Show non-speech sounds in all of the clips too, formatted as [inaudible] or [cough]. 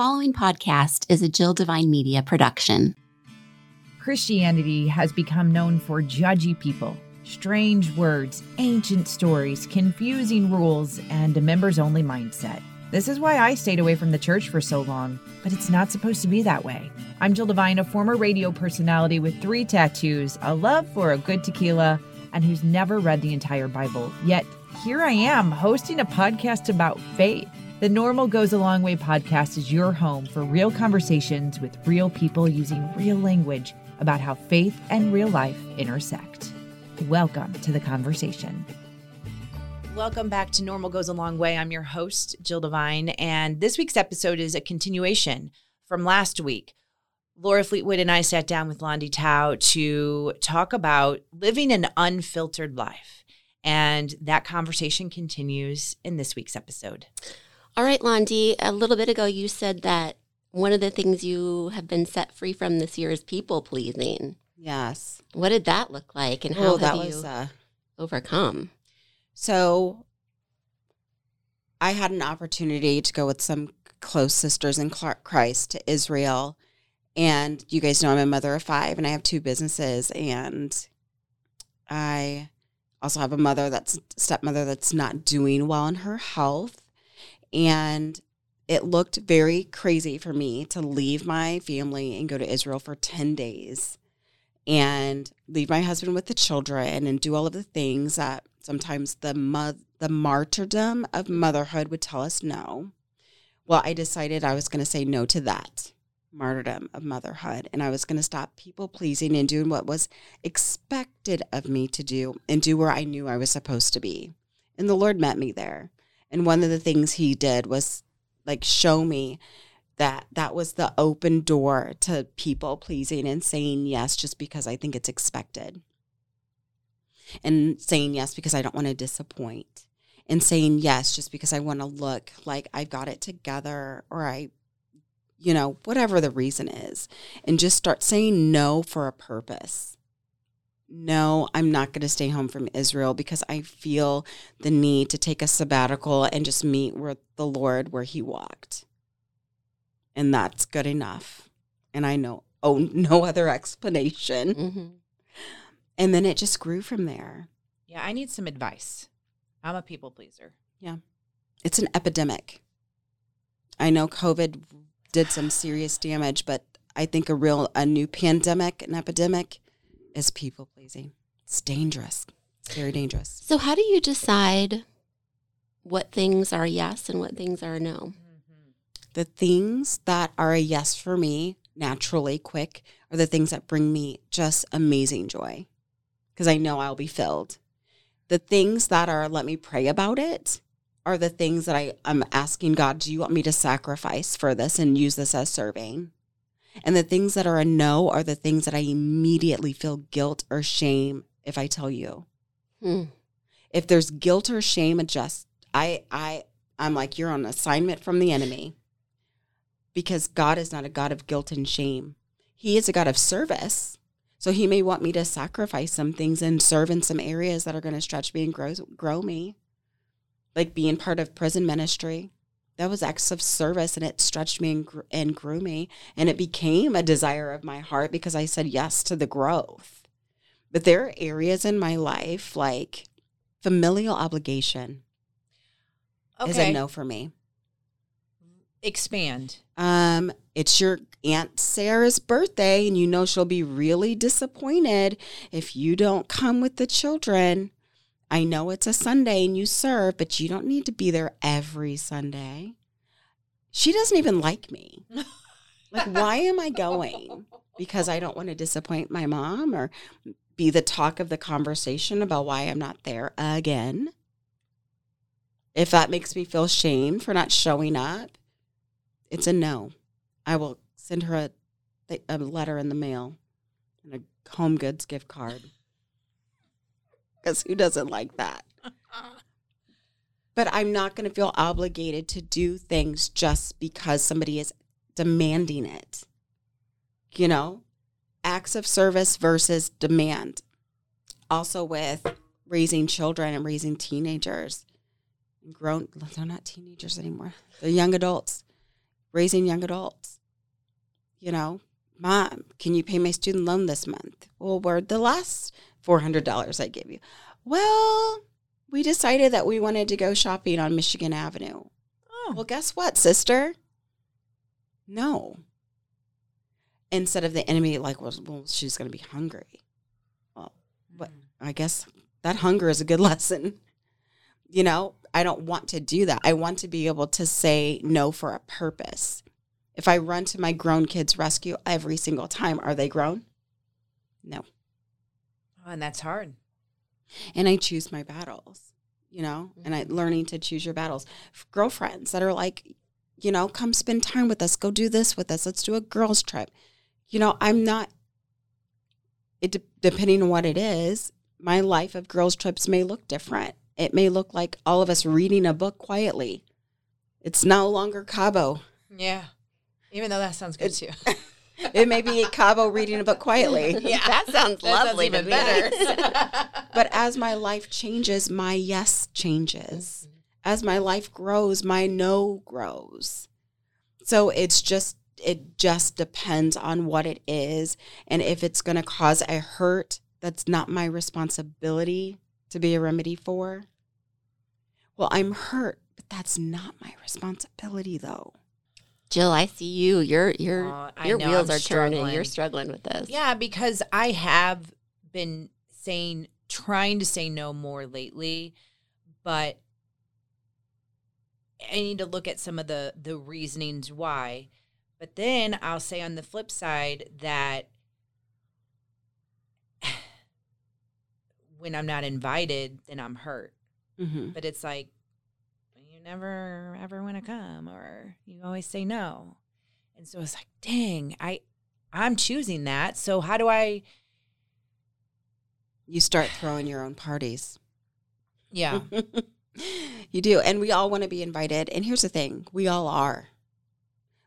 following podcast is a Jill Devine Media production. Christianity has become known for judgy people, strange words, ancient stories, confusing rules, and a members only mindset. This is why I stayed away from the church for so long, but it's not supposed to be that way. I'm Jill Devine, a former radio personality with three tattoos, a love for a good tequila, and who's never read the entire Bible. Yet here I am hosting a podcast about faith. The Normal Goes a Long Way podcast is your home for real conversations with real people using real language about how faith and real life intersect. Welcome to the conversation. Welcome back to Normal Goes a Long Way. I'm your host, Jill Devine, and this week's episode is a continuation from last week. Laura Fleetwood and I sat down with Londi Tow to talk about living an unfiltered life. And that conversation continues in this week's episode. All right, Londi, a little bit ago you said that one of the things you have been set free from this year is people pleasing. Yes. What did that look like and how Oh, that have was you uh, overcome? so I had an opportunity to go with some close sisters in Christ to Israel. And you guys know I'm a mother of five and I have two businesses. And I also have a mother that's stepmother that's not doing well in her health. And it looked very crazy for me to leave my family and go to Israel for 10 days and leave my husband with the children and do all of the things that sometimes the mo- the martyrdom of motherhood would tell us no. Well, I decided I was going to say no to that martyrdom of motherhood and I was going to stop people pleasing and doing what was expected of me to do and do where I knew I was supposed to be. And the Lord met me there. And one of the things he did was like show me that that was the open door to people pleasing and saying yes just because I think it's expected. And saying yes because I don't want to disappoint. And saying yes just because I want to look like I've got it together or I, you know, whatever the reason is. And just start saying no for a purpose. No, I'm not going to stay home from Israel because I feel the need to take a sabbatical and just meet with the Lord where He walked and that's good enough. And I know, oh, [laughs] no other explanation. Mm-hmm. And then it just grew from there. Yeah, I need some advice. I'm a people pleaser. Yeah. It's an epidemic. I know COVID did some serious damage, but I think a real, a new pandemic, an epidemic is people pleasing. It's dangerous. It's very dangerous. So, how do you decide what things are yes and what things are no? Mm-hmm. The things that are a yes for me, naturally, quick, are the things that bring me just amazing joy because I know I'll be filled. The things that are, let me pray about it, are the things that I, I'm asking God, do you want me to sacrifice for this and use this as serving? And the things that are a no are the things that I immediately feel guilt or shame if I tell you. Hmm. If there's guilt or shame, adjust. I, I, I'm like, you're on assignment from the enemy because God is not a God of guilt and shame. He is a God of service. So he may want me to sacrifice some things and serve in some areas that are going to stretch me and grow, grow me. Like being part of prison ministry. That was acts of service and it stretched me and, gr- and grew me. And it became a desire of my heart because I said yes to the growth. But there are areas in my life like familial obligation is a no for me. Expand. Um, it's your Aunt Sarah's birthday, and you know she'll be really disappointed if you don't come with the children. I know it's a Sunday and you serve, but you don't need to be there every Sunday. She doesn't even like me. [laughs] Like, why am I going? Because I don't want to disappoint my mom or be the talk of the conversation about why I'm not there again. If that makes me feel shame for not showing up, it's a no. I will send her a, a letter in the mail and a home goods gift card. Because who doesn't like that? [laughs] But I'm not going to feel obligated to do things just because somebody is demanding it. You know, acts of service versus demand. Also, with raising children and raising teenagers, grown, they're not teenagers anymore, they're young adults. raising young adults. You know, mom, can you pay my student loan this month? Well, where'd the last $400 I gave you? Well, we decided that we wanted to go shopping on Michigan Avenue. Oh, Well, guess what, sister? No. Instead of the enemy, like, well, well she's going to be hungry. Well, what? Hmm. I guess that hunger is a good [laughs] lesson. You know, I don't want to do that. I want to be able to say no for a purpose. If I run to my grown kids' rescue every single time, are they grown? No. Oh, and that's hard. and I choose my battles, you know, and I mm-hmm. learning to choose your battles. Girlfriends that are like, you know, come spend time with us, go do this with us, let's do a girls trip. You know, I'm not. It de- depending on what it is, my life of girls trips may look different. It may look like all of us reading a book quietly. It's no longer Cabo. Yeah. Even though that sounds good too. [laughs] It may be Cabo reading a book quietly. [laughs] Yeah. that sounds lovely to me. [laughs] [laughs] But as my life changes, my yes changes. As my life grows, my no grows. So it's just, it just depends on what it is. And if it's going to cause a hurt that's not my responsibility to be a remedy for, well, I'm hurt, but that's not my responsibility though. Jill, I see you. Your your your know, wheels I'm are turning. You're struggling. struggling with this. Yeah, because I have been saying, trying to say no more lately, but I need to look at some of the the reasonings why. But then I'll say on the flip side that [sighs] when I'm not invited, then I'm hurt. Mm-hmm. But it's like you never ever want to come, or you always say no, and so it's like, dang, I I'm choosing that. So how do I? You start throwing your own parties. Yeah, [laughs] you do. And we all want to be invited. And here's the thing we all are.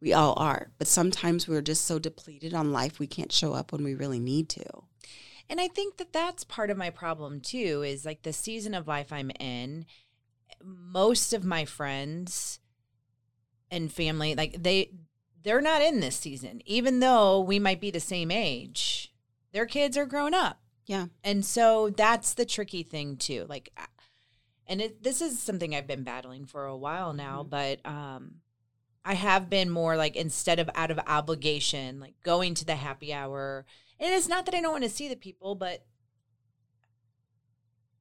We all are. But sometimes we're just so depleted on life, we can't show up when we really need to. and I think that that's part of my problem too. Is like the season of life I'm in. Most of my friends and family, like they, they're not in this season, even though we might be the same age. Their kids are grown up. Yeah. And so that's the tricky thing too. Like and it, this is something I've been battling for a while now, Mhm. but um I have been more like instead of out of obligation, like going to the happy hour. And it's not that I don't want to see the people, but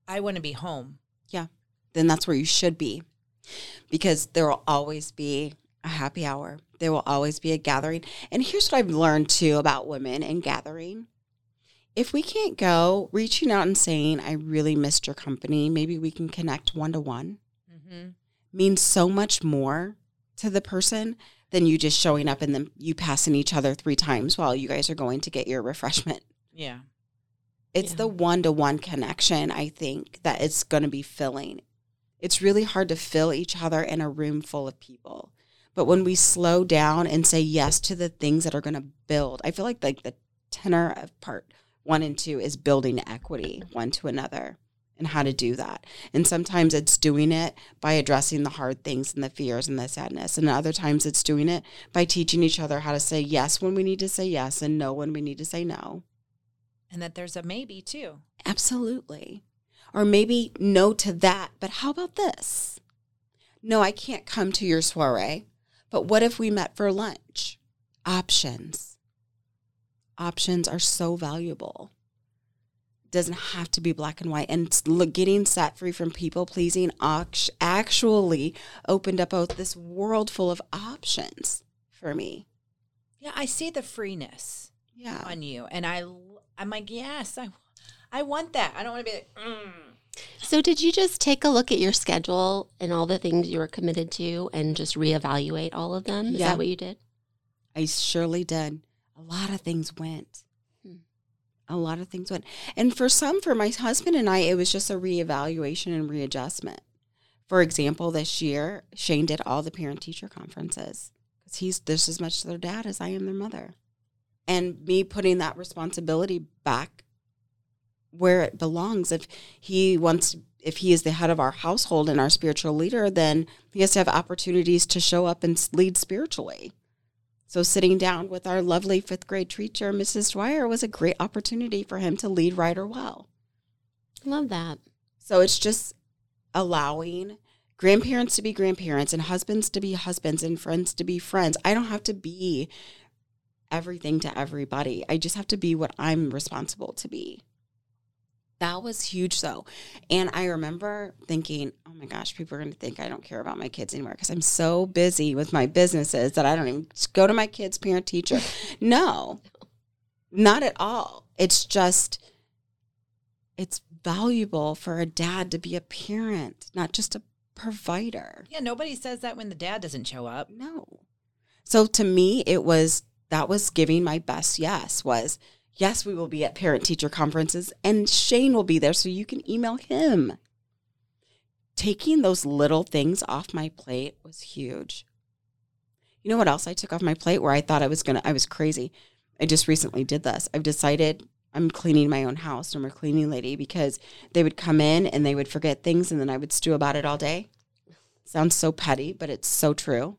I want to be home. Then that's where you should be. Because there will always be a happy hour. There will always be a gathering. And here's what I've learned too about women and gathering. If we can't go, reaching out and saying, I really missed your company, maybe we can connect one to one. Means so much more to the person than you just showing up and then you passing each other three times while you guys are going to get your refreshment. Yeah. It's Yeah. the one to one connection, I think, that it's going to be filling. It's really hard to fill each other in a room full of people. But when we slow down and say yes to the things that are going to build, I feel like like the tenor of part one and two is building equity one to another and how to do that. And sometimes it's doing it by addressing the hard things and the fears and the sadness. And other times it's doing it by teaching each other how to say yes when we need to say yes and no when we need to say no. And that there's a maybe too. Absolutely. Or maybe no to that, but how about this? No, I can't come to your soiree, but what if we met for lunch? Options. Options are so valuable. Doesn't have to be black and white. And getting set free from people pleasing actually opened up this world full of options for me. Yeah, I see the freeness Yeah. on you, and I, I'm like, yes, I, I want that. I don't want to be like, mm. So did you just take a look at your schedule and all the things you were committed to and just reevaluate all of them? Is Yeah. that what you did? I surely did. A lot of things went. Hmm. A lot of things went. And for some, for my husband and I, it was just a reevaluation and readjustment. For example, this year, Shane did all the parent teacher conferences because he's just as much their dad as I am their mother. And me putting that responsibility back where it belongs. If he wants, if he is the head of our household and our spiritual leader, then he has to have opportunities to show up and lead spiritually. So sitting down with our lovely fifth grade teacher, Mrs. Dwyer, was a great opportunity for him to lead Ryder well. Love that. So it's just allowing grandparents to be grandparents and husbands to be husbands and friends to be friends. I don't have to be everything to everybody. I just have to be what I'm responsible to be. That was huge though. And I remember thinking, oh my gosh, people are going to think I don't care about my kids anymore because I'm so busy with my businesses that I don't even go to my kids' parent teacher. [laughs] no, not at all. It's just, it's valuable for a dad to be a parent, not just a provider. Yeah, nobody says that when the dad doesn't show up. No. So to me, it was that was giving my best yes was yes, we will be at parent teacher conferences and Shane will be there so you can email him. Taking those little things off my plate was huge. You know what else I took off my plate where I thought I was going to I was crazy. I just recently did this. I've decided I'm cleaning my own house. I'm a cleaning lady because they would come in and they would forget things and then I would stew about it all day. Sounds so petty, but it's so true.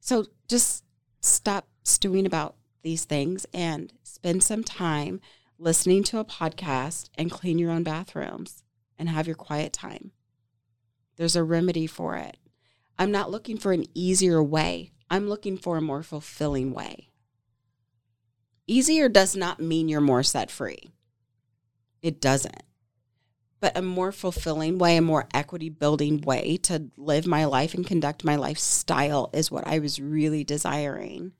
So just stop stewing about these things and spend some time listening to a podcast and clean your own bathrooms and have your quiet time. There's a remedy for it. I'm not looking for an easier way, I'm looking for a more fulfilling way. Easier does not mean you're more set free, it doesn't. But a more fulfilling way, a more equity building way to live my life and conduct my lifestyle is what I was really desiring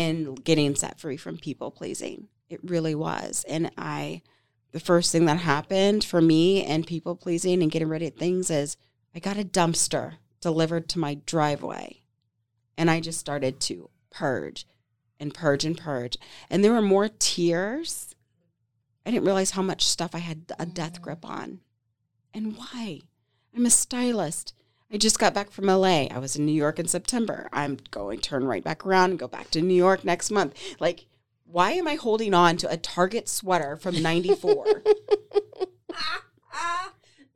in getting set free from people pleasing. It really was. And I, the first thing that happened for me and people pleasing and getting rid of things is I got a dumpster delivered to my driveway. And I just started to purge and purge and purge. And there were more tears. I didn't realize how much stuff I had a death mm. grip on. And why? I'm a stylist. I just got back from LA. I was in New York in September. I'm going to turn right back around and go back to New York next month. Like, why am I holding on to a Target sweater from 94? [laughs]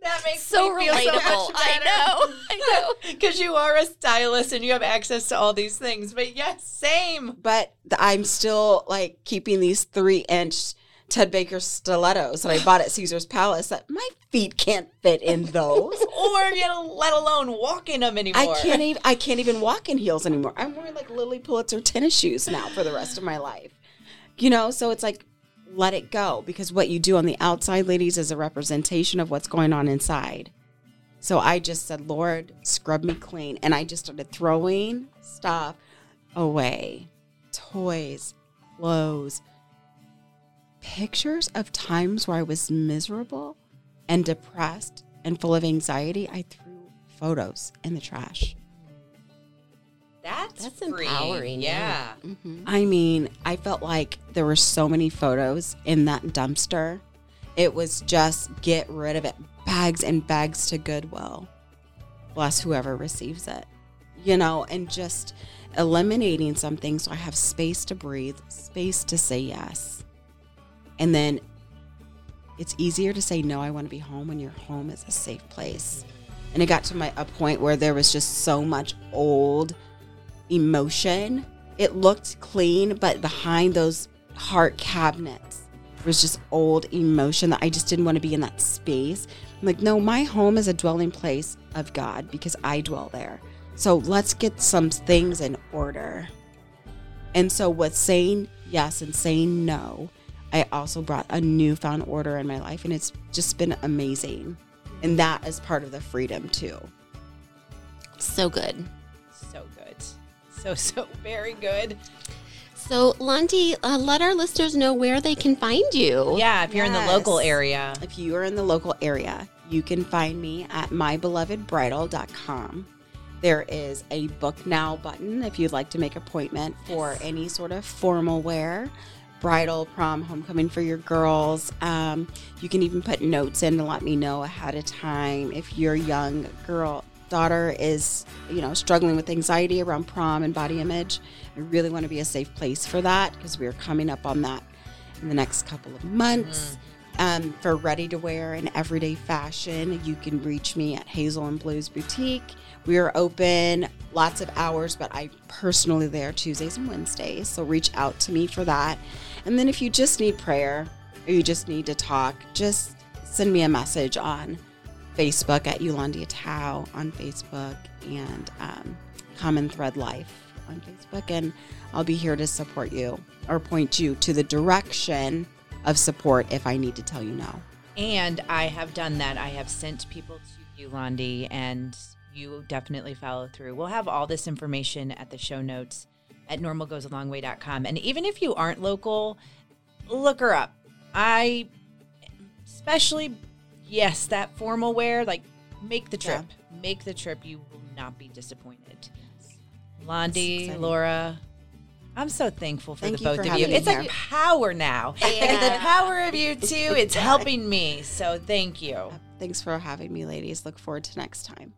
that makes So me feel relatable. so much [laughs] I know. I know. Because you are a stylist and you have access to all these things. But yes, same. but th- I'm still like keeping these three inch Ted Baker stilettos that I bought at Caesar's Palace that my feet can't fit in [laughs] those. Or you know, let alone walk in them anymore. I can't even I can't even walk in heels anymore. I'm wearing like Lilly Pulitzer tennis shoes now for the rest of my life. You know, so it's like let it go because what you do on the outside, ladies, is a representation of what's going on inside. So I just said, Lord, scrub me clean. And I just started throwing stuff away toys, clothes, pictures of times where I was miserable and depressed and full of anxiety. I threw photos in the trash. That's, That's freeing. empowering. Yeah. hmm I mean, I felt like there were so many photos in that dumpster. It was just get rid of it. Bags and bags to Goodwill. Bless whoever receives it. You know, and just eliminating something so I have space to breathe, space to say yes. And then it's easier to say no, I want to be home when your home is a safe place. And it got to my a point where there was just so much old emotion. It looked clean, but behind those heart cabinets was just old emotion that I just didn't want to be in that space. I'm like, no, my home is a dwelling place of God because I dwell there. So let's get some things in order. And so, with saying yes and saying no, I also brought a newfound order in my life, and it's just been amazing. And that is part of the freedom, too. So good. So good. So, so very good. So, Londi, uh, let our listeners know where they can find you. Yeah, if you're in the local area. If you are in the local area, you can find me at mybelovedbridal.com. There is a book now button if you'd like to make appointment for any sort of formal wear, bridal, prom, homecoming for your girls. Um, you can even put notes in to let me know ahead of time if your young girl daughter is, you know, struggling with anxiety around prom and body image. I really want to be a safe place for that because we are coming up on that in the next couple of months. Um, for ready to wear and everyday fashion, you can reach me at Hazel and Blues Boutique. We are open lots of hours, but I personally there Tuesdays and Wednesdays. So reach out to me for that. And then if you just need prayer or you just need to talk, just send me a message on Facebook at Ulondia Tow on Facebook and um, Common Thread Life on Facebook. And I'll be here to support you or point you to the direction of support if I need to tell you no. And I have done that. I have sent people to you, Londi, and you definitely follow through. We'll have all this information at the show notes at normalgoesalongway.com. And even if you aren't local, look her up. I especially yes, that formal wear, like make the trip. Yeah. Make the trip. You will not be disappointed. Londi, Laura, I'm so thankful for Thank the both of you. It's here. a power now. [laughs] And [laughs] the power of you too, it's [laughs] helping me. So thank you. Uh, thanks for having me, ladies. Look forward to next time.